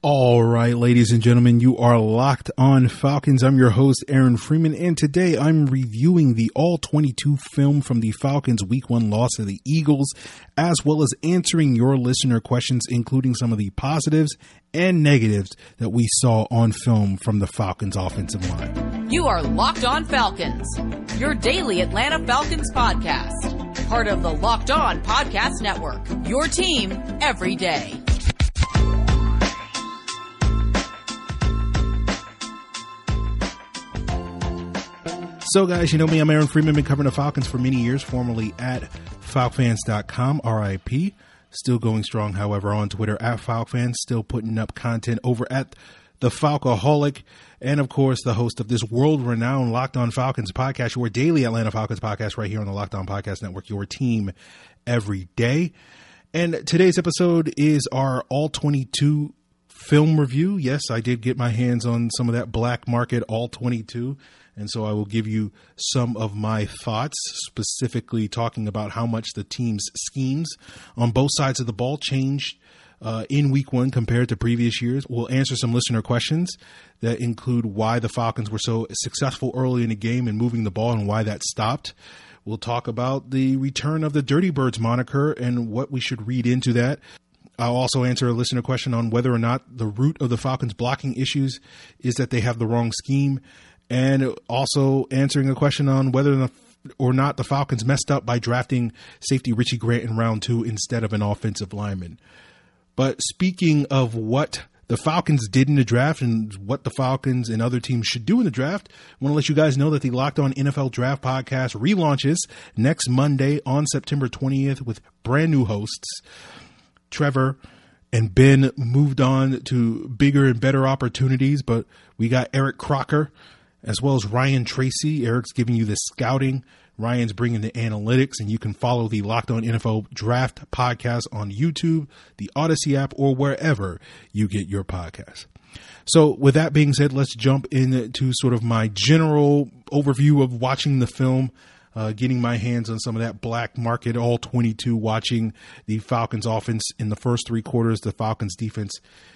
All right, ladies and gentlemen, you are locked on Falcons. I'm your host, Aaron Freeman, and today I'm reviewing the All 22 film from the Falcons' Week 1 loss to the Eagles, as well as answering your listener questions, including some of the positives and negatives that we saw on film from the Falcons' offensive line. You are Locked On Falcons, your daily Atlanta Falcons podcast, part of the Locked On Podcast Network, your team every day. So, guys, you know me. I'm Aaron Freeman. Been covering the Falcons for many years, formerly at FalcFans.com, RIP. Still going strong, however, on Twitter at FalcFans. Still putting up content over at the Falcoholic, and of course, the host of this world renowned Locked On Falcons podcast, your daily Atlanta Falcons podcast, right here on the Locked On Podcast Network, your team every day. And today's episode is our All 22 film review. Yes, I did get my hands on some of that black market All 22 and so I will give you some of my thoughts, specifically talking about how much the team's schemes on both sides of the ball changed uh, in week one compared to previous years. We'll answer some listener questions that include why the Falcons were so successful early in the game and moving the ball and why that stopped. We'll talk about the return of the Dirty Birds moniker and what we should read into that. I'll also answer a listener question on whether or not the root of the Falcons' blocking issues is that they have the wrong scheme and also answering a question on whether or not the Falcons messed up by drafting safety Richie Grant in round two instead of an offensive lineman. But speaking of what the Falcons did in the draft and what the Falcons and other teams should do in the draft, I want to let you guys know that the Locked On NFL Draft podcast relaunches next Monday on September 20th with brand new hosts. Trevor and Ben moved on to bigger and better opportunities, but we got Eric Crocker as well as Ryan Tracy. Eric's giving you the scouting. Ryan's bringing the analytics, and you can follow the Locked On NFL Draft podcast on YouTube, the Odyssey app, or wherever you get your podcast. So, with that being said, let's jump into sort of my general overview of watching the film, uh, getting my hands on some of that black market, all 22, watching the Falcons offense in the first three quarters, the Falcons defense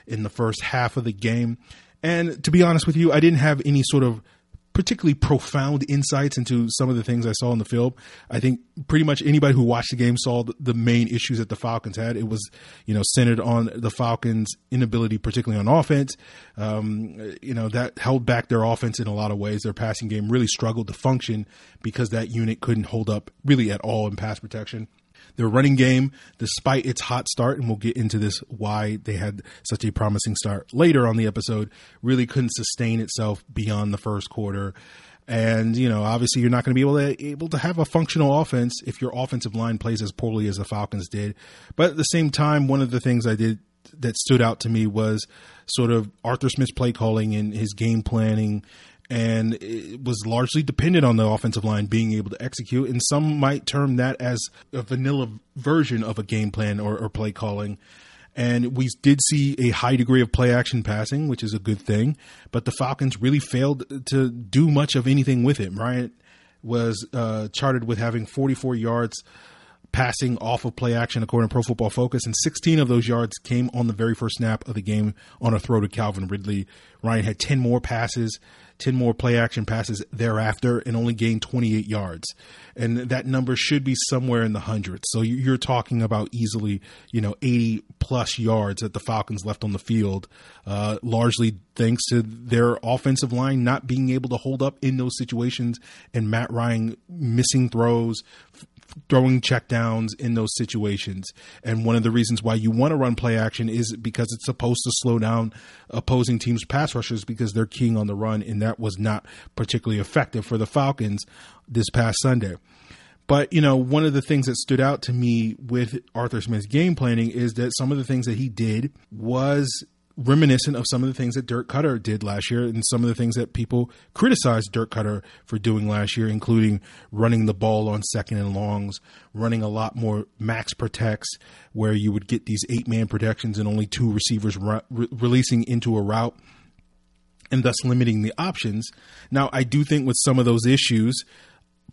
in the first half of the game. And to be honest with you, I didn't have any sort of particularly profound insights into some of the things I saw in the film. I think pretty much anybody who watched the game saw the main issues that the Falcons had. It was, you know, centered on the Falcons' inability, particularly on offense. Um, you know, that held back their offense in a lot of ways. Their passing game really struggled to function because that unit couldn't hold up really at all in pass protection. Their running game, despite its hot start, and we'll get into this why they had such a promising start later on the episode, really couldn't sustain itself beyond the first quarter. And you know, obviously, you're not going to be able to able to have a functional offense if your offensive line plays as poorly as the Falcons did. But at the same time, one of the things I did that stood out to me was sort of Arthur Smith's play calling and his game planning and it was largely dependent on the offensive line being able to execute. And some might term that as a vanilla version of a game plan or, or play calling. And we did see a high degree of play action passing, which is a good thing. But the Falcons really failed to do much of anything with it. Bryant was uh, charted with having 44 yards passing off of play action according to Pro Football Focus, and 16 of those yards came on the very first snap of the game on a throw to Calvin Ridley. Ryan had 10 more passes 10 more play action passes thereafter and only gained 28 yards. And that number should be somewhere in the hundreds. So you're talking about easily, you know, 80 plus yards that the Falcons left on the field, uh, largely thanks to their offensive line not being able to hold up in those situations and Matt Ryan missing throws, throwing checkdowns in those situations. And one of the reasons why you want to run play action is because it's supposed to slow down opposing teams' pass rushers because they're keying on the run, and that was not particularly effective for the Falcons this past Sunday. But, you know, one of the things that stood out to me with Arthur Smith's game planning is that some of the things that he did was reminiscent of some of the things that Dirk Koetter did last year and some of the things that people criticized Dirk Koetter for doing last year, including running the ball on second and longs, running a lot more max protects where you would get these eight man protections and only two receivers re- releasing into a route and thus limiting the options. Now, I do think with some of those issues,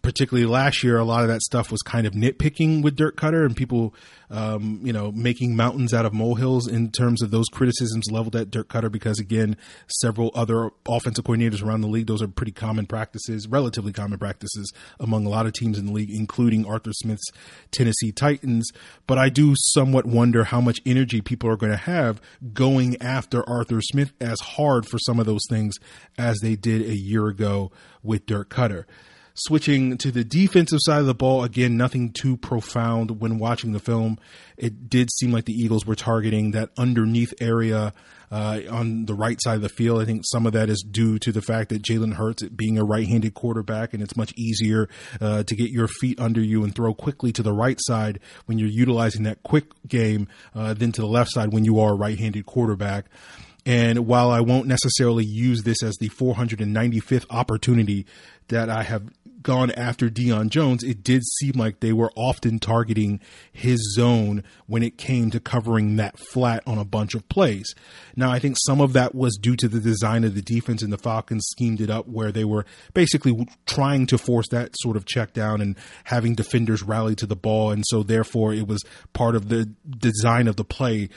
particularly last year, a lot of that stuff was kind of nitpicking with Dirk Koetter and people, um, you know, making mountains out of molehills in terms of those criticisms leveled at Dirk Koetter because, again, several other offensive coordinators around the league, those are pretty common practices, relatively common practices among a lot of teams in the league, including Arthur Smith's Tennessee Titans. But I do somewhat wonder how much energy people are going to have going after Arthur Smith as hard for some of those things as they did a year ago with Dirk Koetter. Switching to the defensive side of the ball, again, nothing too profound when watching the film. It did seem like the Eagles were targeting that underneath area uh, on the right side of the field. I think some of that is due to the fact that Jalen Hurts being a right-handed quarterback, and it's much easier uh, to get your feet under you and throw quickly to the right side when you're utilizing that quick game uh, than to the left side when you are a right-handed quarterback. And while I won't necessarily use this as the 495th opportunity that I have gone after Deion Jones, it did seem like they were often targeting his zone when it came to covering that flat on a bunch of plays. Now, I think some of that was due to the design of the defense, and the Falcons schemed it up where they were basically trying to force that sort of check down and having defenders rally to the ball. And so, therefore, it was part of the design of the play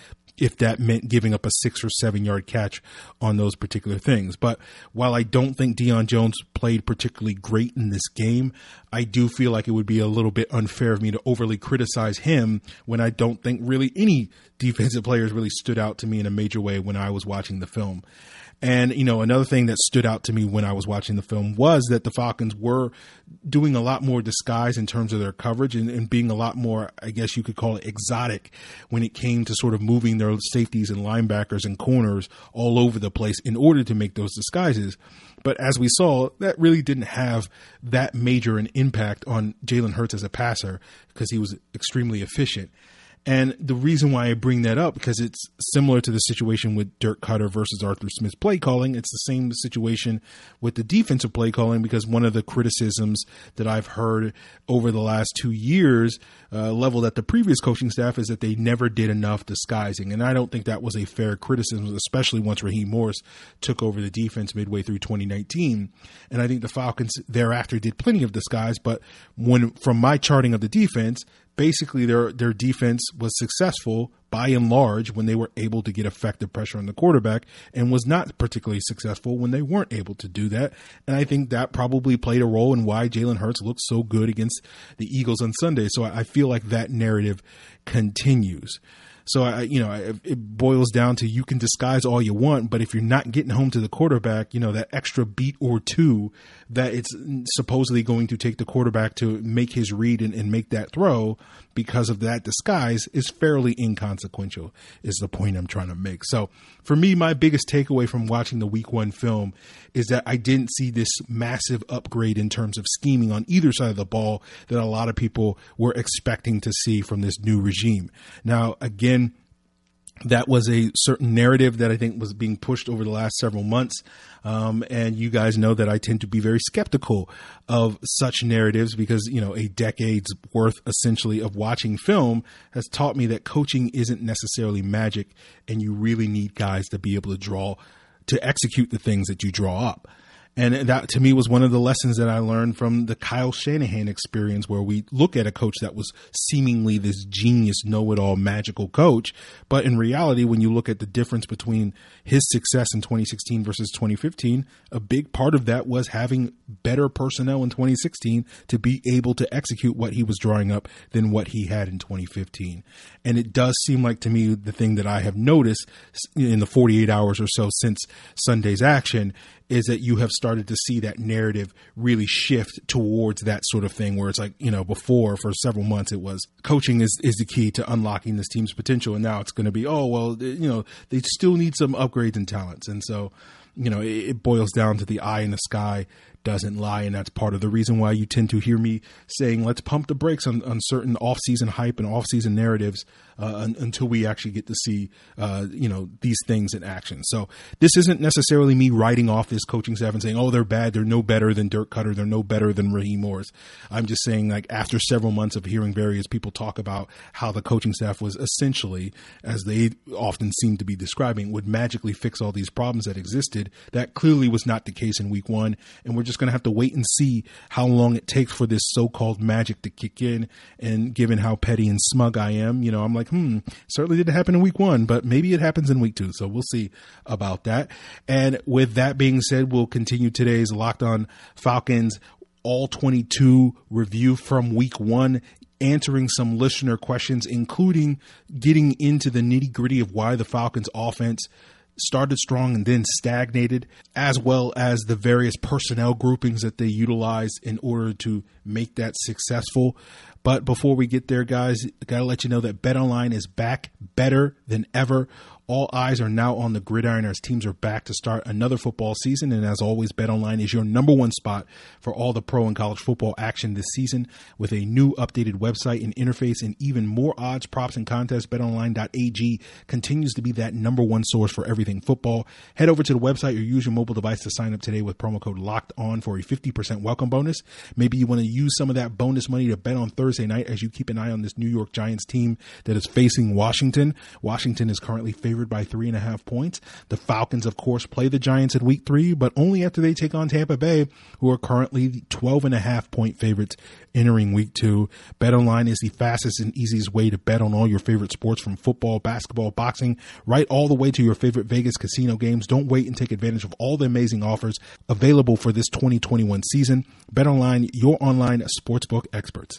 if that meant giving up a six or seven yard catch on those particular things. But while I don't think Deion Jones played particularly great in this game, I do feel like it would be a little bit unfair of me to overly criticize him when I don't think really any defensive players really stood out to me in a major way when I was watching the film. And, you know, another thing that stood out to me when I was watching the film was that the Falcons were doing a lot more disguise in terms of their coverage and, and, being a lot more, I guess you could call it exotic when it came to sort of moving their safeties and linebackers and corners all over the place in order to make those disguises. But as we saw, that really didn't have that major an impact on Jalen Hurts as a passer because he was extremely efficient. And the reason why I bring that up because it's similar to the situation with Dirk Koetter versus Arthur Smith's play calling. It's the same situation with the defensive play calling because one of the criticisms that I've heard over the last two years, uh, leveled at the previous coaching staff, is that they never did enough disguising, and I don't think that was a fair criticism, especially once Raheem Morris took over the defense midway through 2019. And I think the Falcons thereafter did plenty of disguise, but when from my charting of the defense basically their their defense was successful by and large when they were able to get effective pressure on the quarterback and was not particularly successful when they weren't able to do that. And I think that probably played a role in why Jalen Hurts looked so good against the Eagles on Sunday. So I feel like that narrative continues. So I, you know, it boils down to you can disguise all you want, but if you're not getting home to the quarterback, you know, that extra beat or two that it's supposedly going to take the quarterback to make his read and, and make that throw because of that disguise is fairly inconsequential, is the point I'm trying to make. So for me, my biggest takeaway from watching the week one film is that I didn't see this massive upgrade in terms of scheming on either side of the ball that a lot of people were expecting to see from this new regime. Now, again, that was a certain narrative that I think was being pushed over the last several months. Um, and you guys know that I tend to be very skeptical of such narratives because, you know, a decade's worth essentially of watching film has taught me that coaching isn't necessarily magic and you really need guys to be able to draw, to execute the things that you draw up. And that to me was one of the lessons that I learned from the Kyle Shanahan experience, where we look at a coach that was seemingly this genius, know it all, magical coach. But in reality, when you look at the difference between his success in 2016 versus 2015, a big part of that was having better personnel in 2016 to be able to execute what he was drawing up than what he had in 2015. And it does seem like to me the thing that I have noticed in the 48 hours or so since Sunday's action is that you have started to see that narrative really shift towards that sort of thing where it's like, you know, before for several months it was coaching is, is the key to unlocking this team's potential. And now it's going to be, oh, well, you know, they still need some upgrades and talents. And so, you know, it, it boils down to the eye in the sky doesn't lie. And that's part of the reason why you tend to hear me saying, let's pump the brakes on, on certain off-season hype and off-season narratives uh, un- until we actually get to see, uh, you know, these things in action. So this isn't necessarily me writing off this coaching staff and saying, oh, they're bad. They're no better than Dirk Koetter. They're no better than Raheem Morris. I'm just saying, like, after several months of hearing various people talk about how the coaching staff was essentially, as they often seem to be describing, would magically fix all these problems that existed, that clearly was not the case in week one. And we're just going to have to wait and see how long it takes for this so-called magic to kick in. And given how petty and smug I am, you know, I'm like, hmm, certainly didn't happen in week one, but maybe it happens in week two. So we'll see about that. And with that being said, we'll continue today's Locked On Falcons all 22 review from week one answering some listener questions, including getting into the nitty gritty of why the Falcons offense started strong and then stagnated, as well as the various personnel groupings that they utilized in order to make that successful. But before we get there, guys, I gotta let you know that BetOnline is back better than ever. All eyes are now on the gridiron as teams are back to start another football season. And as always, BetOnline is your number one spot for all the pro and college football action this season with a new updated website and interface and even more odds, props, and contests. BetOnline.ag continues to be that number one source for everything football. Head over to the website or use your mobile device to sign up today with promo code locked on for a 50% welcome bonus. Maybe you want to use some of that bonus money to bet on Thursday night as you keep an eye on this New York Giants team that is facing Washington. Washington is currently favored favored by three and a half points. The Falcons, of course, play the Giants in week three, but only after they take on Tampa Bay, who are currently 12 and a half point favorites entering week two. Bet online is the fastest and easiest way to bet on all your favorite sports from football, basketball, boxing, right all the way to your favorite Vegas casino games. Don't wait and take advantage of all the amazing offers available for this 2021 season. Bet online, your online sportsbook experts.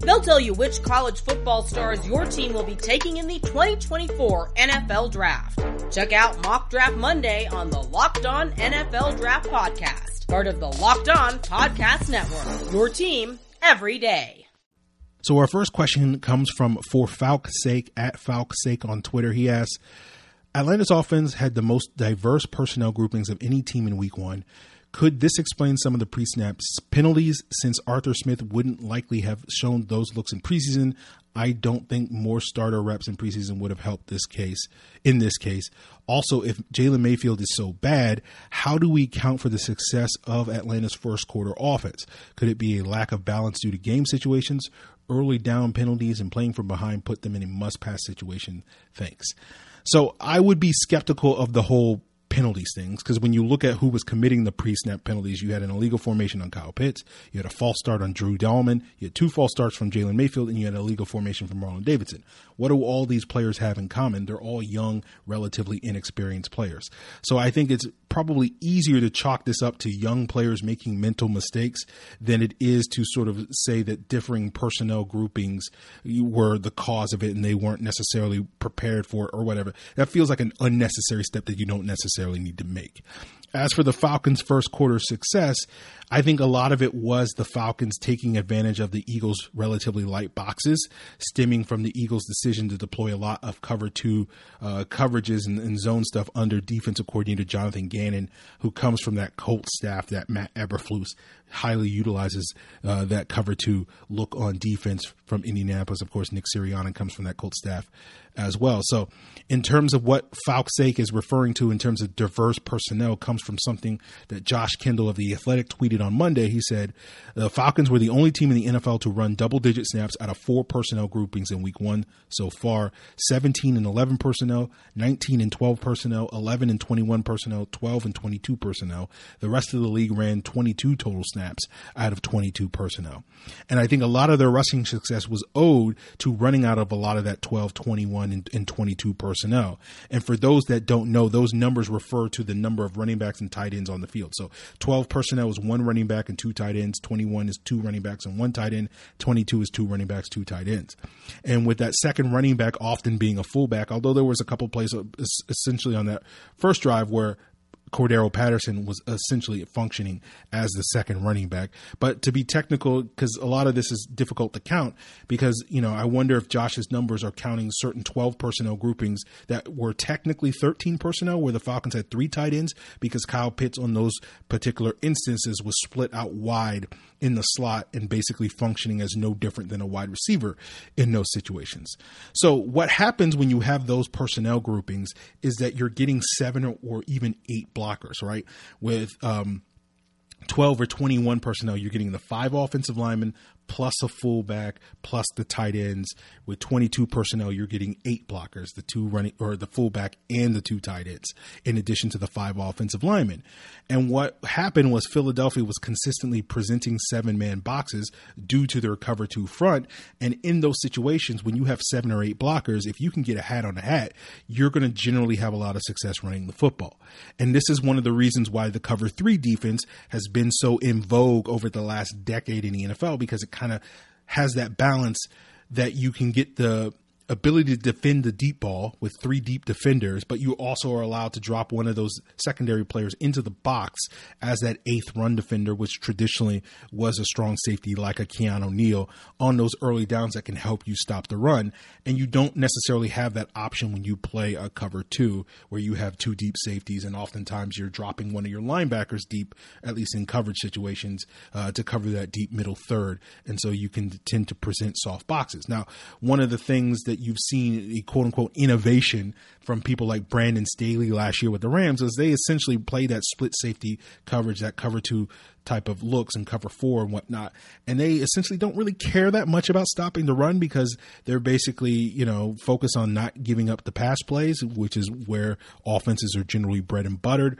They'll tell you which college football stars your team will be taking in the 2024 NFL Draft. Check out Mock Draft Monday on the Locked On NFL Draft Podcast part of the Locked On Podcast Network. Your team every day. So our first question comes from for Falk's sake at Falk's sake on Twitter. He asks, Atlanta's offense had the most diverse personnel groupings of any team in week one. Could this explain some of the pre-snap penalties since Arthur Smith wouldn't likely have shown those looks in preseason? I don't think more starter reps in preseason would have helped this case. In this case, also, if Jalen Mayfield is so bad, how do we account for the success of Atlanta's first quarter offense? Could it be a lack of balance due to game situations, early down penalties, and playing from behind put them in a must pass situation? Thanks. So I would be skeptical of the whole penalties things because when you look at who was committing the pre-snap penalties, you had an illegal formation on Kyle Pitts, you had a false start on Drew Dalman, you had two false starts from Jalen Mayfield, and you had an illegal formation from Marlon Davidson. What do all these players have in common? They're all young, relatively inexperienced players. So I think it's probably easier to chalk this up to young players making mental mistakes than it is to sort of say that differing personnel groupings were the cause of it and they weren't necessarily prepared for it or whatever. That feels like an unnecessary step that you don't necessarily need to make. As for the Falcons' first quarter success, I think a lot of it was the Falcons taking advantage of the Eagles' relatively light boxes, stemming from the Eagles' decision to deploy a lot of cover two uh, coverages and, and, zone stuff under defensive coordinator Jonathan Gannon, who comes from that Colt staff that Matt Eberflus highly utilizes uh, that cover two look on defense from Indianapolis. Of course, Nick Sirianni comes from that Colt staff as well. So, in terms of what Falksake is referring to in terms of diverse personnel, comes from something that Josh Kendall of the Athletic tweeted on Monday. He said the Falcons were the only team in the NFL to run double-digit snaps out of four personnel groupings in Week One so far: 17 and 11 personnel, 19 and 12 personnel, 11 and 21 personnel, 12 and 22 personnel. The rest of the league ran 22 total snaps out of 22 personnel, and I think a lot of their rushing success was owed to running out of a lot of that 12, 21 21 and, and 22 personnel. And for those that don't know, those numbers refer to the number of running backs and tight ends on the field. So 12 personnel is one running back and two tight ends. 21 is two running backs and one tight end. 22 is two running backs, two tight ends. And with that second running back often being a fullback, although there was a couple plays uh, essentially on that first drive where Cordarrelle Patterson was essentially functioning as the second running back. But to be technical, because a lot of this is difficult to count, because, you know, I wonder if Josh's numbers are counting certain 12 personnel groupings that were technically 13 personnel, where the Falcons had three tight ends, because Kyle Pitts on those particular instances was split out wide in the slot and basically functioning as no different than a wide receiver in those situations. So, what happens when you have those personnel groupings is that you're getting seven or even eight blockers, right? With um, 12 or 21 personnel, you're getting the five offensive linemen plus a fullback plus the tight ends. With 22 personnel, you're getting eight blockers, the two running or the fullback and the two tight ends, in addition to the five offensive linemen. And what happened was Philadelphia was consistently presenting seven man boxes due to their cover two front. And in those situations, when you have seven or eight blockers, if you can get a hat on a hat, you're going to generally have a lot of success running the football. And this is one of the reasons why the cover three defense has been so in vogue over the last decade in the NFL because it kind of has that balance that you can get the ability to defend the deep ball with three deep defenders, but you also are allowed to drop one of those secondary players into the box as that eighth run defender, which traditionally was a strong safety like a Keanu Neal on those early downs that can help you stop the run. And you don't necessarily have that option when you play a cover two, where you have two deep safeties, and oftentimes you're dropping one of your linebackers deep, at least in coverage situations, uh, to cover that deep middle third. And so you can tend to present soft boxes. Now, one of the things that that you've seen a quote unquote innovation from people like Brandon Staley last year with the Rams is they essentially play that split safety coverage, that cover two type of looks and cover four and whatnot. And they essentially don't really care that much about stopping the run because they're basically, you know, focused on not giving up the pass plays, which is where offenses are generally bread and buttered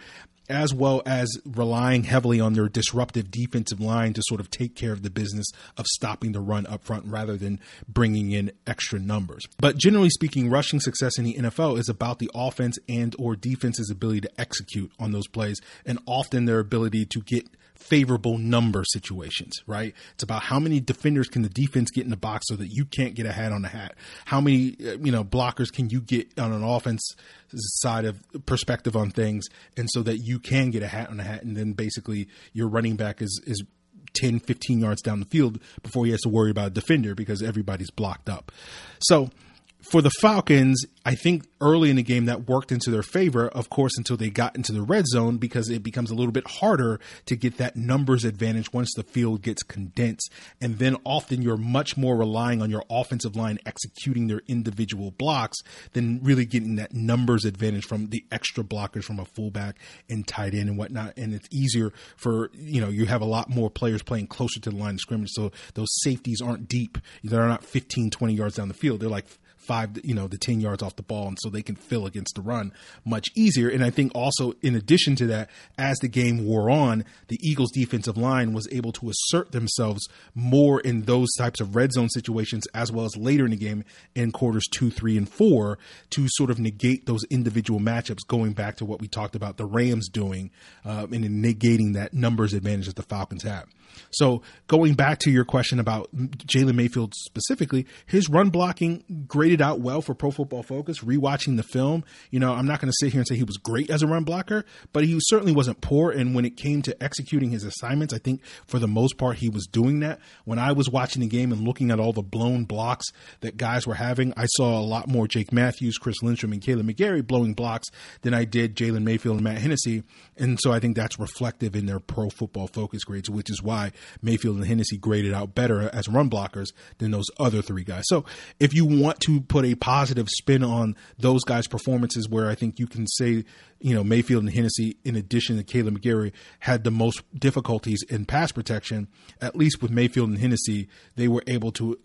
as well as relying heavily on their disruptive defensive line to sort of take care of the business of stopping the run up front rather than bringing in extra numbers. But generally speaking, rushing success in the NFL is about the offense and or defense's ability to execute on those plays and often their ability to get favorable number situations, right? It's about how many defenders can the defense get in the box so that you can't get a hat on the hat. How many, uh, you know, blockers can you get on an offense side of perspective on things and so that you can get a hat on a hat and then basically your running back is is 10 15 yards down the field before he has to worry about a defender because everybody's blocked up. So for the Falcons, I think early in the game that worked into their favor, of course, until they got into the red zone because it becomes a little bit harder to get that numbers advantage once the field gets condensed. And then often you're much more relying on your offensive line executing their individual blocks than really getting that numbers advantage from the extra blockers from a fullback and tight end and whatnot. And it's easier for, you know, you have a lot more players playing closer to the line of scrimmage. So those safeties aren't deep. They're not 15, 20 yards down the field. They're like five, you know, the 10 yards off the ball. And so they can fill against the run much easier. And I think also, in addition to that, as the game wore on, the Eagles defensive line was able to assert themselves more in those types of red zone situations, as well as later in the game in quarters two, three, and four to sort of negate those individual matchups, going back to what we talked about the Rams doing uh, and negating that numbers advantage that the Falcons have. So going back to your question about Jalen Mayfield specifically, his run blocking graded out well for Pro Football Focus. Rewatching the film, you know, I'm not going to sit here and say he was great as a run blocker, but he certainly wasn't poor. And when it came to executing his assignments, I think for the most part he was doing that. When I was watching the game and looking at all the blown blocks that guys were having, I saw a lot more Jake Matthews, Chris Lindstrom, and Kaleb McGary blowing blocks than I did Jalen Mayfield and Matt Hennessy. And so I think that's reflective in their Pro Football Focus grades, which is why Mayfield and Hennessy graded out better as run blockers than those other three guys. So if you want to put a positive spin on those guys' performances, where I think you can say, you know, Mayfield and Hennessy, in addition to Kaleb McGary, had the most difficulties in pass protection, at least with Mayfield and Hennessy, they were able to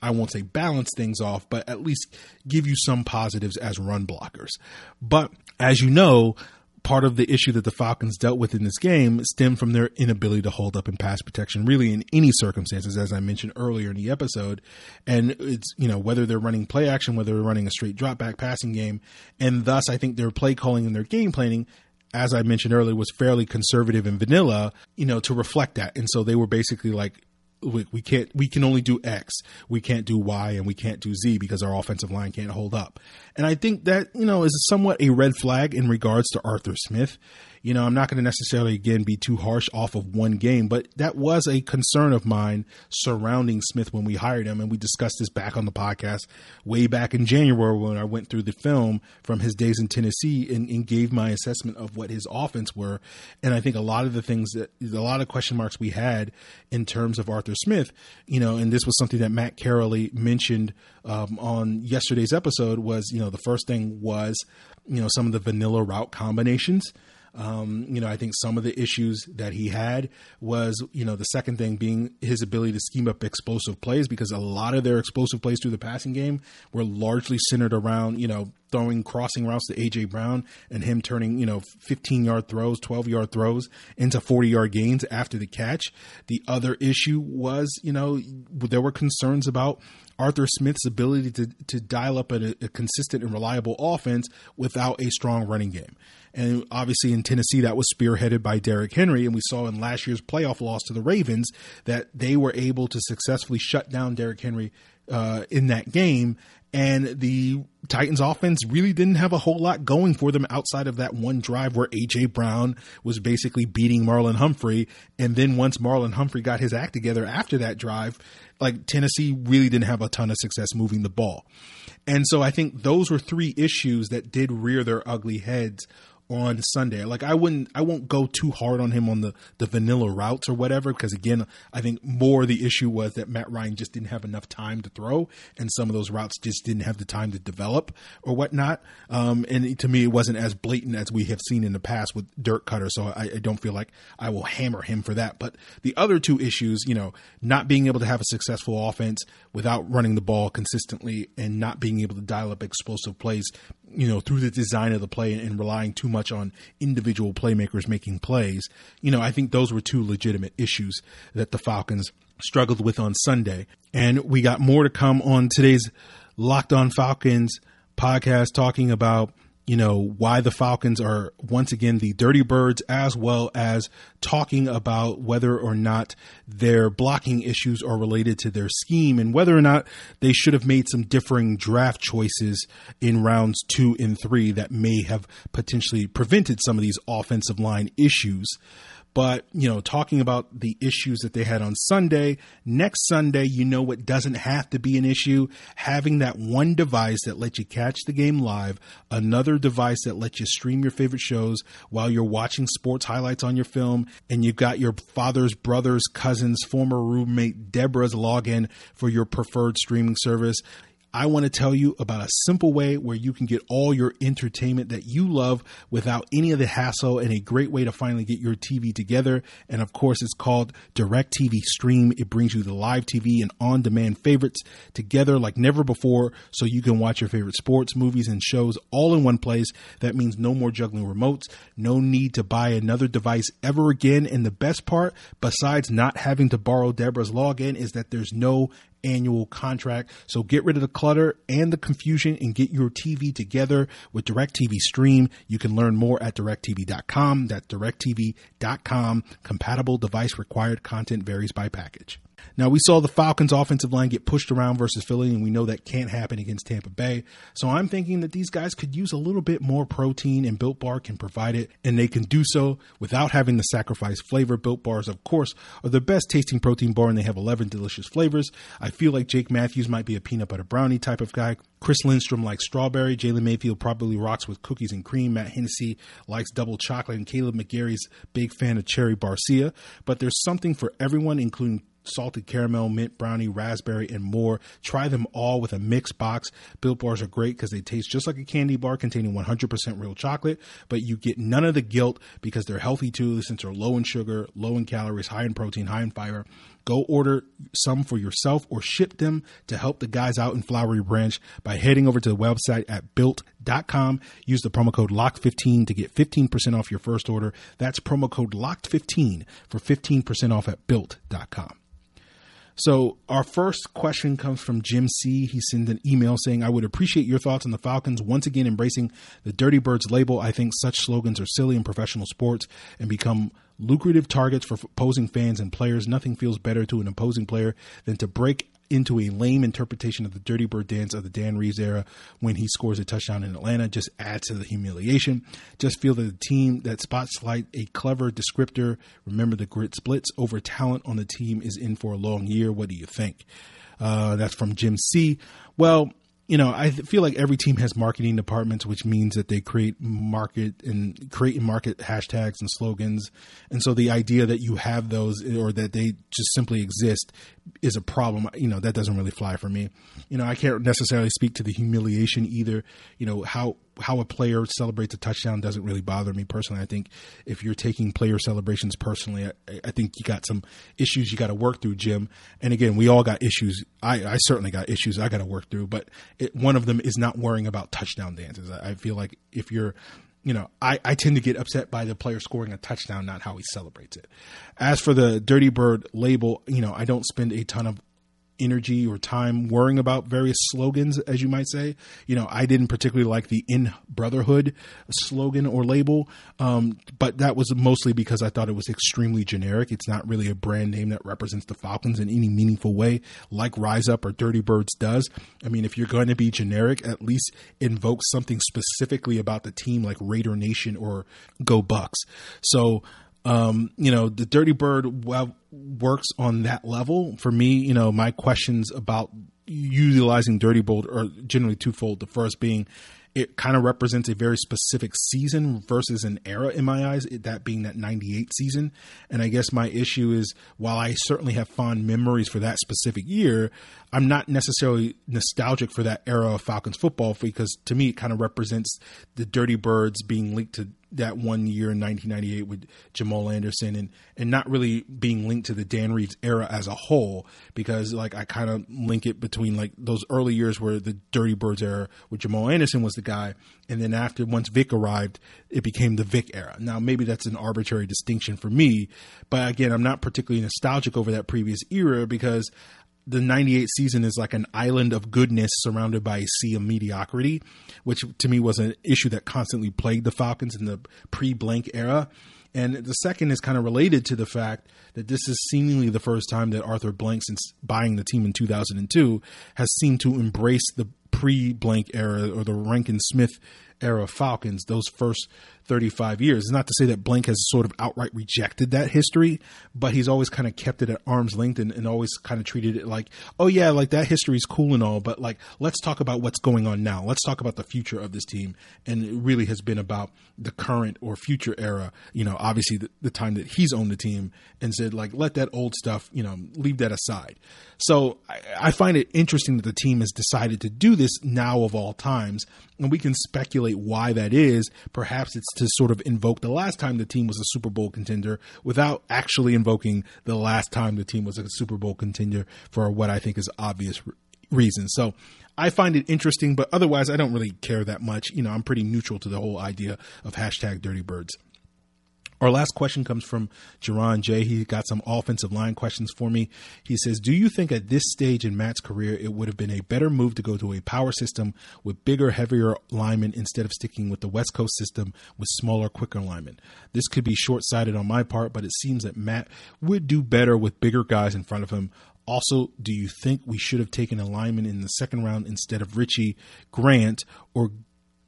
I won't say balance things off, but at least give you some positives as run blockers. But as you know, part of the issue that the Falcons dealt with in this game stemmed from their inability to hold up in pass protection, really in any circumstances, as I mentioned earlier in the episode. And it's, you know, whether they're running play action, whether they're running a straight drop back passing game. And thus, I think their play calling and their game planning as I mentioned earlier, was fairly conservative and vanilla, you know, to reflect that. And so they were basically like, we, we can't we can only do X, we can't do Y, and we can't do Z because our offensive line can't hold up. And I think that you know is somewhat a red flag in regards to Arthur Smith you know, I'm not going to necessarily again be too harsh off of one game, but that was a concern of mine surrounding Smith when we hired him. And we discussed this back on the podcast way back in January when I went through the film from his days in Tennessee and, and gave my assessment of what his offense were. And I think a lot of the things that a lot of question marks we had in terms of Arthur Smith, you know, and this was something that Matt Carrolley mentioned um, on yesterday's episode was, you know, the first thing was, you know, some of the vanilla route combinations um, you know, I think some of the issues that he had was, you know, the second thing being his ability to scheme up explosive plays because a lot of their explosive plays through the passing game were largely centered around, you know, throwing crossing routes to AJ Brown and him turning, you know, 15 yard throws, 12 yard throws into 40 yard gains after the catch. The other issue was, you know, there were concerns about Arthur Smith's ability to, to dial up a, a consistent and reliable offense without a strong running game. And obviously in Tennessee, that was spearheaded by Derrick Henry. And we saw in last year's playoff loss to the Ravens that they were able to successfully shut down Derrick Henry uh, in that game. And the Titans offense really didn't have a whole lot going for them outside of that one drive where AJ Brown was basically beating Marlon Humphrey. And then once Marlon Humphrey got his act together after that drive, like Tennessee really didn't have a ton of success moving the ball. And so I think those were three issues that did rear their ugly heads on Sunday. Like I wouldn't, I won't go too hard on him on the the vanilla routes or whatever, because again, I think more the issue was that Matt Ryan just didn't have enough time to throw, and some of those routes just didn't have the time to develop or whatnot. Um, and to me, it wasn't as blatant as we have seen in the past with Dirk Koetter. So I, I don't feel like I will hammer him for that. But the other two issues, you know, not being able to have a successful offense without running the ball consistently and not being able to dial up explosive plays you know, through the design of the play and relying too much on individual playmakers making plays, you know, I think those were two legitimate issues that the Falcons struggled with on Sunday. And we got more to come on today's Locked On Falcons podcast talking about you know, why the Falcons are once again the dirty birds, as well as talking about whether or not their blocking issues are related to their scheme and whether or not they should have made some differing draft choices in rounds two and three that may have potentially prevented some of these offensive line issues. But, you know, talking about the issues that they had on Sunday, next Sunday, you know what doesn't have to be an issue? Having that one device that lets you catch the game live, another device that lets you stream your favorite shows while you're watching sports highlights on your film, and you've got your father's brother's cousin's former roommate Deborah's login for your preferred streaming service. I want to tell you about a simple way where you can get all your entertainment that you love without any of the hassle and a great way to finally get your TV together. And of course, it's called DirecTV Stream. It brings you the live TV and on demand favorites together like never before so you can watch your favorite sports, movies, and shows all in one place. That means no more juggling remotes, no need to buy another device ever again. And the best part, besides not having to borrow Deborah's login, is that there's no annual contract. So get rid of the clutter and the confusion and get your TV together with DirecTV Stream. You can learn more at directv.com. That's directv.com. Compatible device required content varies by package. Now, we saw the Falcons' offensive line get pushed around versus Philly, and we know that can't happen against Tampa Bay. So I'm thinking that these guys could use a little bit more protein, and Built Bar can provide it, and they can do so without having to sacrifice flavor. Built Bars, of course, are the best tasting protein bar, and they have 11 delicious flavors. I feel like Jake Matthews might be a peanut butter brownie type of guy. Chris Lindstrom likes strawberry. Jalen Mayfield probably rocks with cookies and cream. Matt Hennessy likes double chocolate, and Kaleb McGary's big fan of cherry barcia. But there's something for everyone, including salted caramel, mint brownie, raspberry, and more. Try them all with a mixed box. Built bars are great because they taste just like a candy bar containing 100% real chocolate, but you get none of the guilt because they're healthy too, since they're low in sugar, low in calories, high in protein, high in fiber. Go order some for yourself or ship them to help the guys out in Flowery Branch by heading over to the website at built.com. Use the promo code LOCK15 to get 15% off your first order. That's promo code LOCKED15 for 15% off at built.com. So our first question comes from Jim C. He sent an email saying, I would appreciate your thoughts on the Falcons once again embracing the Dirty Birds label. I think such slogans are silly in professional sports and become lucrative targets for opposing fans and players. Nothing feels better to an opposing player than to break into a lame interpretation of the Dirty Bird dance of the Dan Reeves era when he scores a touchdown in Atlanta just adds to the humiliation. Just feel that the team that spotlight a clever descriptor, remember the grit splits over talent on the team is in for a long year. What do you think? Uh, that's from Jim C. Well, you know, I feel like every team has marketing departments, which means that they create market and create and market hashtags and slogans. And so the idea that you have those eh, or that they just simply exist is a problem. You know, that doesn't really fly for me. You know, I can't necessarily speak to the humiliation either. You know, how how a player celebrates a touchdown doesn't really bother me personally. I think if you're taking player celebrations personally, I, I think you got some issues you got to work through, Jim. And again, we all got issues. I, I certainly got issues I got to work through, but it, one of them is not worrying about touchdown dances. I, I feel like if you're you know, I, I tend to get upset by the player scoring a touchdown, not how he celebrates it. As for the Dirty Bird label, you know, I don't spend a ton of energy or time worrying about various slogans, as you might say. You know, I didn't particularly like the in brotherhood slogan or label, um, but that was mostly because I thought it was extremely generic. It's not really a brand name that represents the Falcons in any meaningful way, like Rise Up or Dirty Birds does. I mean, if you're going to be generic, at least invoke something specifically about the team, like Raider Nation or Go Bucks. So, um, you know, the Dirty Bird works on that level. For me, you know, my questions about utilizing Dirty Bird are generally twofold. The first being, it kind of represents a very specific season versus an era in my eyes, that being that 98 season. And I guess my issue is while I certainly have fond memories for that specific year, I'm not necessarily nostalgic for that era of Falcons football because to me it kind of represents the Dirty Birds being linked to that one year in 1998 with Jamal Anderson and and not really being linked to the Dan Reeves era as a whole because like I kind of link it between like those early years where the Dirty Birds era with Jamal Anderson was the guy and then after once Vic arrived it became the Vic era. Now maybe that's an arbitrary distinction for me, but again I'm not particularly nostalgic over that previous era because the 98 season is like an island of goodness surrounded by a sea of mediocrity, which to me was an issue that constantly plagued the Falcons in the pre blank era. And the second is kind of related to the fact that this is seemingly the first time that Arthur Blank, since buying the team in 2002, has seemed to embrace the pre blank era or the Rankin Smith era Falcons, those first 35 years. It's not to say that Blank has sort of outright rejected that history, but he's always kind of kept it at arm's length and, and always kind of treated it like, oh yeah, like that history is cool and all, but like let's talk about what's going on now. Let's talk about the future of this team. And it really has been about the current or future era, you know, obviously the, the time that he's owned the team and said like, let that old stuff, you know, leave that aside. So I, I find it interesting that the team has decided to do this now of all times. And we can speculate why that is. Perhaps it's to sort of invoke the last time the team was a Super Bowl contender without actually invoking the last time the team was a Super Bowl contender for what I think is obvious reasons. So I find it interesting, but otherwise I don't really care that much. You know, I'm pretty neutral to the whole idea of hashtag dirty birds. Our last question comes from Jerron J. He got some offensive line questions for me. He says, Do you think at this stage in Matt's career it would have been a better move to go to a power system with bigger, heavier linemen instead of sticking with the West Coast system with smaller, quicker linemen? This could be short sighted on my part, but it seems that Matt would do better with bigger guys in front of him. Also, do you think we should have taken a lineman in the second round instead of Richie Grant or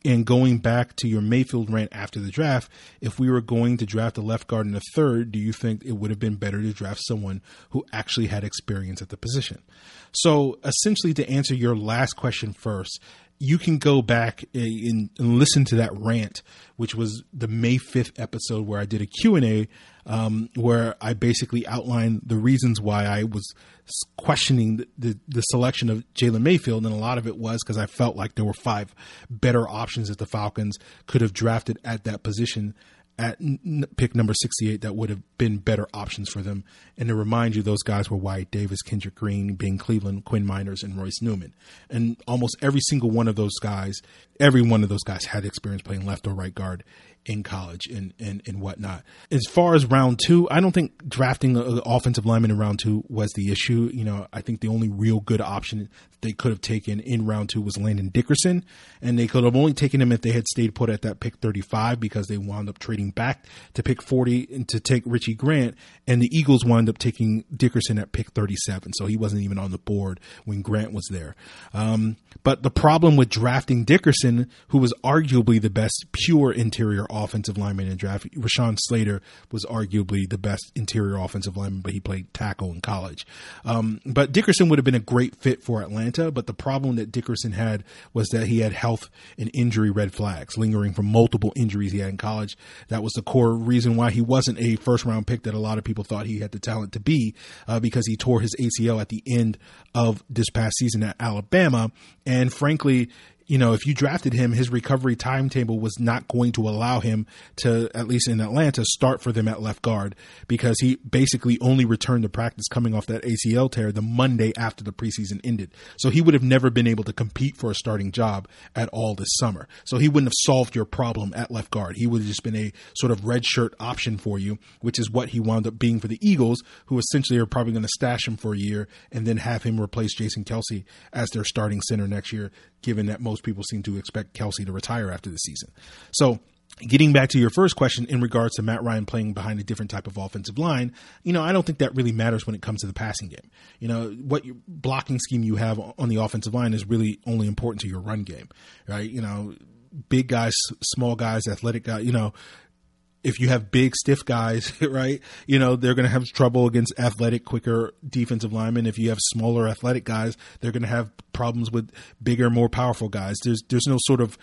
and going back to your Mayfield rant after the draft, if we were going to draft a left guard in the third, do you think it would have been better to draft someone who actually had experience at the position? So, essentially, to answer your last question first, you can go back and, listen to that rant, which was the May 5th episode where I did a Q&A um, where I basically outlined the reasons why I was questioning the, the, the selection of Jalen Mayfield. And a lot of it was because I felt like there were five better options that the Falcons could have drafted at that position at n- pick number 68 that would have been better options for them. And to remind you, those guys were Wyatt Davis, Kendrick Green, Ben Cleveland, Quinn Meinerz, and Royce Newman. And almost every single one of those guys, every one of those guys had experience playing left or right guard in college and, and, and whatnot. As far as round two, I don't think drafting an offensive lineman in round two was the issue. You know, I think the only real good option they could have taken in round two was Landon Dickerson, and they could have only taken him if they had stayed put at that pick 35 because they wound up trading back to pick 40 and to take Richie Grant, and the Eagles wound up taking Dickerson at pick 37, so he wasn't even on the board when Grant was there. Um, but the problem with drafting Dickerson, who was arguably the best pure interior offensive lineman in draft. Rashawn Slater was arguably the best interior offensive lineman, but he played tackle in college. Um, but Dickerson would have been a great fit for Atlanta. But the problem that Dickerson had was that he had health and injury red flags lingering from multiple injuries he had in college. That was the core reason why he wasn't a first round pick that a lot of people thought he had the talent to be, uh, because he tore his ACL at the end of this past season at Alabama. And frankly, you know, if you drafted him, his recovery timetable was not going to allow him to, at least in Atlanta, start for them at left guard because he basically only returned to practice coming off that ACL tear the Monday after the preseason ended. So he would have never been able to compete for a starting job at all this summer. So he wouldn't have solved your problem at left guard. He would have just been a sort of red shirt option for you, which is what he wound up being for the Eagles, who essentially are probably going to stash him for a year and then have him replace Jason Kelce as their starting center next year given that most people seem to expect Kelce to retire after the season. So, getting back to your first question in regards to Matt Ryan playing behind a different type of offensive line, you know, I don't think that really matters when it comes to the passing game. You know, what blocking scheme you have on the offensive line is really only important to your run game, right? You know, big guys, small guys, athletic guys, you know, if you have big stiff guys, right, you know, they're going to have trouble against athletic, quicker defensive linemen. If you have smaller athletic guys, they're going to have problems with bigger, more powerful guys. There's there's no sort of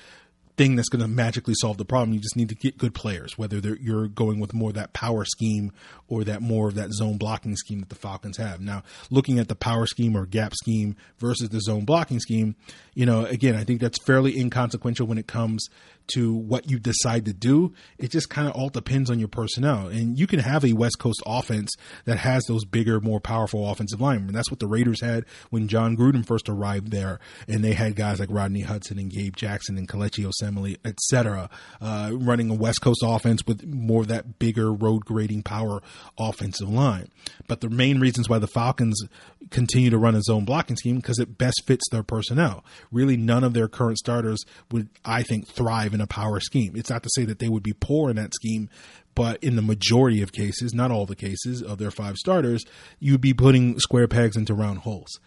thing that's going to magically solve the problem. You just need to get good players, whether you're going with more that power scheme or that more of that zone blocking scheme that the Falcons have. Now, looking at the power scheme or gap scheme versus the zone blocking scheme, you know, again, I think that's fairly inconsequential when it comes to what you decide to do. It just kind of all depends on your personnel. And you can have a West Coast offense that has those bigger, more powerful offensive linemen. That's what the Raiders had when Jon Gruden first arrived there. And they had guys like Rodney Hudson and Gabe Jackson and Kelechi Osemele, etc., uh, running a West Coast offense with more of that bigger road grading power offensive line. But the main reasons why the Falcons continue to run a zone blocking scheme because it best fits their personnel. Really, none of their current starters would, I think, thrive in a power scheme. It's not to say that they would be poor in that scheme, but in the majority of cases, not all the cases of their five starters, you'd be putting square pegs into round holes.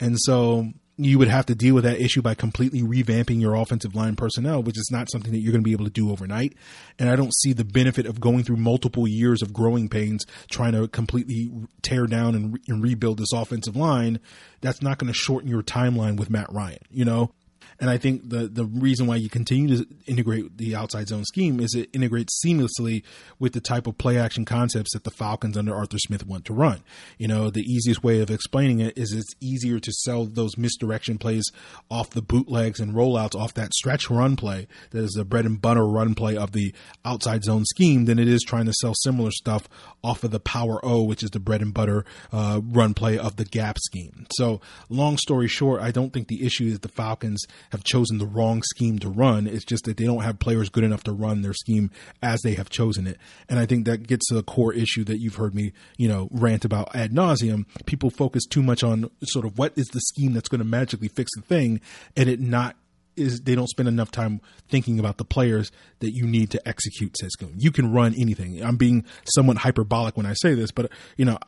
And so you would have to deal with that issue by completely revamping your offensive line personnel, which is not something that you're going to be able to do overnight. And I don't see the benefit of going through multiple years of growing pains trying to completely tear down and, re- and rebuild this offensive line. That's not going to shorten your timeline with Matt Ryan, you know? And I think the the reason why you continue to integrate the outside zone scheme is it integrates seamlessly with the type of play action concepts that the Falcons under Arthur Smith want to run. You know, the easiest way of explaining it is it's easier to sell those misdirection plays off the bootlegs and rollouts off that stretch run play that is the bread and butter run play of the outside zone scheme than it is trying to sell similar stuff off of the power O, which is the bread and butter uh, run play of the gap scheme. So, long story short, I don't think the issue is the Falcons have chosen the wrong scheme to run. It's just that they don't have players good enough to run their scheme as they have chosen it. And I think that gets to the core issue that you've heard me, you know, rant about ad nauseum. People focus too much on sort of what is the scheme that's going to magically fix the thing and it not is they don't spend enough time thinking about the players that you need to execute scheme. You can run anything. I'm being somewhat hyperbolic when I say this, but you know,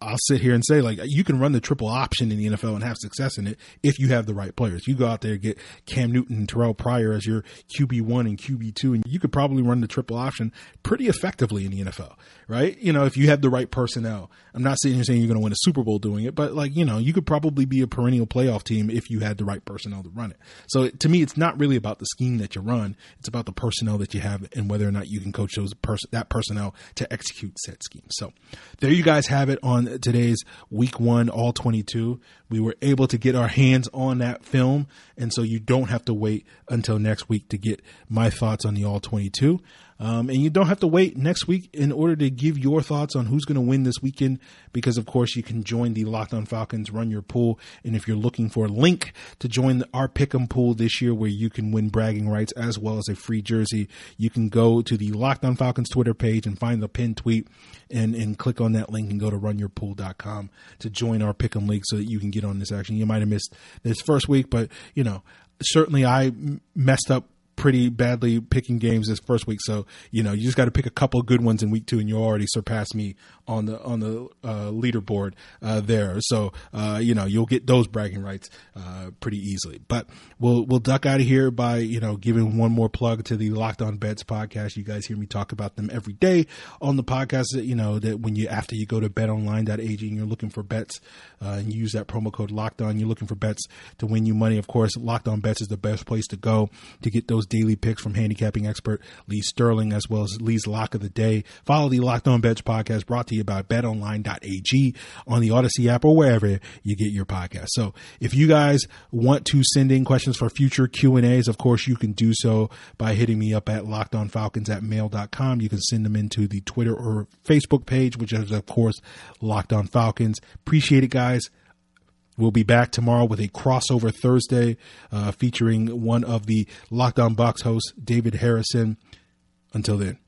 I'll sit here and say like you can run the triple option in the NFL and have success in it if you have the right players. You go out there get Cam Newton and Terrell Pryor as your QB one and QB two, and you could probably run the triple option pretty effectively in the NFL, right? You know, if you have the right personnel. I'm not sitting here saying you're going to win a Super Bowl doing it, but like you know, you could probably be a perennial playoff team if you had the right personnel to run it. So to me, it's not really about the scheme that you run; it's about the personnel that you have and whether or not you can coach those pers- that personnel to execute said scheme. So there you guys have it on today's week one, all 22. We we were able to get our hands on that film. And so you don't have to wait until next week to get my thoughts on the all 22. Um, and you don't have to wait next week in order to give your thoughts on who's going to win this weekend, because of course you can join the Locked On Falcons Run Your Pool. And if you're looking for a link to join our Pick'em pool this year, where you can win bragging rights as well as a free jersey, you can go to the Locked On Falcons Twitter page and find the pinned tweet and, and click on that link and go to runyourpool.com to join our Pick'em league so that you can get on this action. You might have missed this first week, but you know, certainly I messed up pretty badly picking games this first week. So you know you just got to pick a couple good ones in week two, and you already surpassed me on the on the uh, leaderboard uh, there. So uh, you know you'll get those bragging rights uh, pretty easily. But we'll we'll duck out of here by you know giving one more plug to the Locked On Bets podcast. You guys hear me talk about them every day on the podcast. That you know that when you after you go to BetOnline.ag and you're looking for bets uh, and you use that promo code Locked On, you're looking for bets to win you money. Of course, Locked On Bets is the best place to go to get those daily picks from handicapping expert Lee Sterling as well as Lee's Lock of the Day. Follow the Locked On Bets podcast brought to you by betonline.ag on the Audacy app or wherever you get your podcast. So if you guys want to send in questions for future Q and A's, of course you can do so by hitting me up at lockedonfalcons at mail.com. You can send them into the Twitter or Facebook page, which is of course Locked On Falcons. Appreciate it guys. We'll be back tomorrow with a crossover Thursday uh, featuring one of the Locked On Bucs hosts, David Harrison. Until then.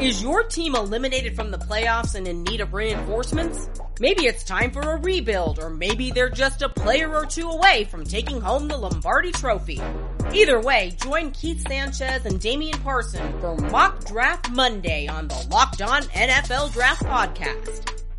Is your team eliminated from the playoffs and in need of reinforcements? Maybe it's time for a rebuild, or maybe they're just a player or two away from taking home the Lombardi Trophy. Either way, join Keith Sanchez and Damian Parson for Mock Draft Monday on the Locked On NFL Draft Podcast.